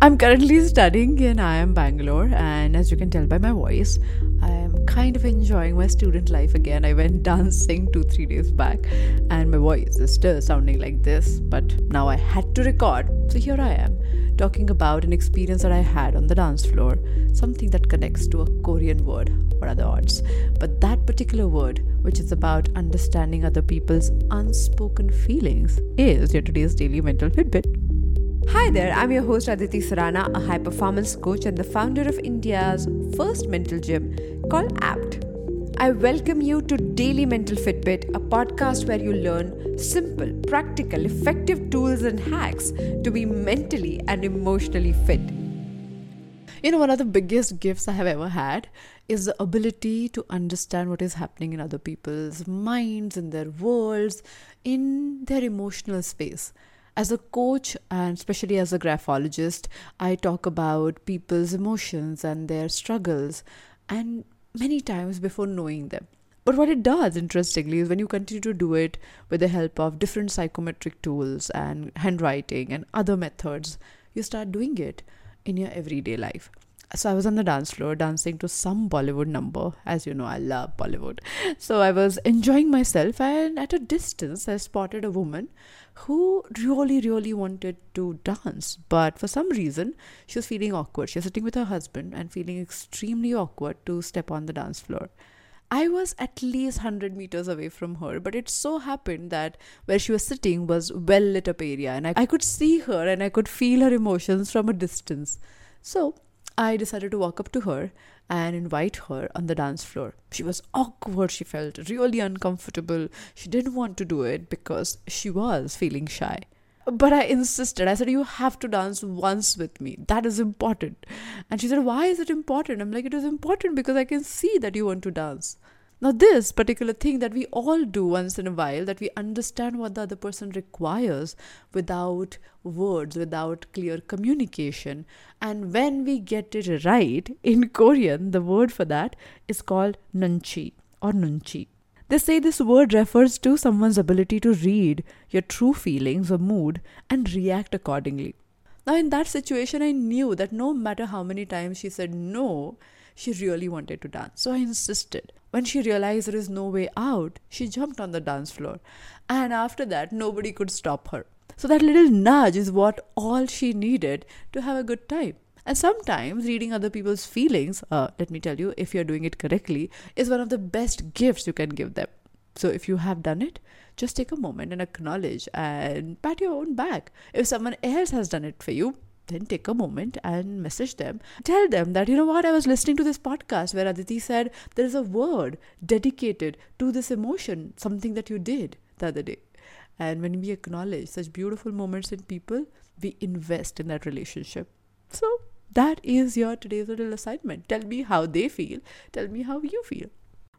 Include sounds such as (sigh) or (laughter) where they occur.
I'm currently studying in IIM Bangalore, and as you can tell by my voice, I am kind of enjoying my student life again. I went (laughs) dancing two, three days back, and my voice is still sounding like this, but now I had to record, so here I am talking about an experience that I had on the dance floor, something that connects to a Korean word. What are the odds? But that particular word, which is about understanding other people's unspoken feelings, is your today's daily mental Fitbit. Hi there, I'm your host Aditi Surana, a high performance coach and the founder of India's first mental gym called APT. I welcome you to Daily Mental Fitbit, a podcast where you learn simple, practical, effective tools and hacks to be mentally and emotionally fit. You know, one of the biggest gifts I have ever had is the ability to understand what is happening in other people's minds, in their worlds, in their emotional space as a coach and especially as a graphologist, I talk about people's emotions and their struggles, and many times before knowing them. But what it does, interestingly, is when you continue to do it with the help of different psychometric tools and handwriting and other methods, you start doing it in your everyday life. So I was on the dance floor dancing to some Bollywood number. As you know, I love Bollywood. (laughs) So I was enjoying myself, and at a distance, I spotted a woman who really, really wanted to dance. But for some reason, she was feeling awkward. She was sitting with her husband and feeling extremely awkward to step on the dance floor. I was at least 100 meters away from her, but it so happened that where she was sitting was well lit up area and I, I could see her and I could feel her emotions from a distance. So I decided to walk up to her and invite her on the dance floor. She was awkward, she felt really uncomfortable. She didn't want to do it because she was feeling shy. But I insisted. I said, You have to dance once with me. That is important. And she said, Why is it important? I'm like, It is important because I can see that you want to dance. Now, this particular thing that we all do once in a while, that we understand what the other person requires without words, without clear communication. And when we get it right, in Korean, the word for that is called nunchi or nunchi. They say this word refers to someone's ability to read your true feelings or mood and react accordingly. Now, in that situation, I knew that no matter how many times she said no, she really wanted to dance. So I insisted. When she realized there is no way out, she jumped on the dance floor. And after that, nobody could stop her. So that little nudge is what all she needed to have a good time. And sometimes reading other people's feelings, uh, let me tell you, if you're doing it correctly, is one of the best gifts you can give them. So if you have done it, just take a moment and acknowledge and pat your own back. If someone else has done it for you, then take a moment and message them. Tell them that, you know what, I was listening to this podcast where Aditi said there is a word dedicated to this emotion, something that you did the other day. And when we acknowledge such beautiful moments in people, we invest in that relationship. So that is your today's little assignment. Tell me how they feel, tell me how you feel.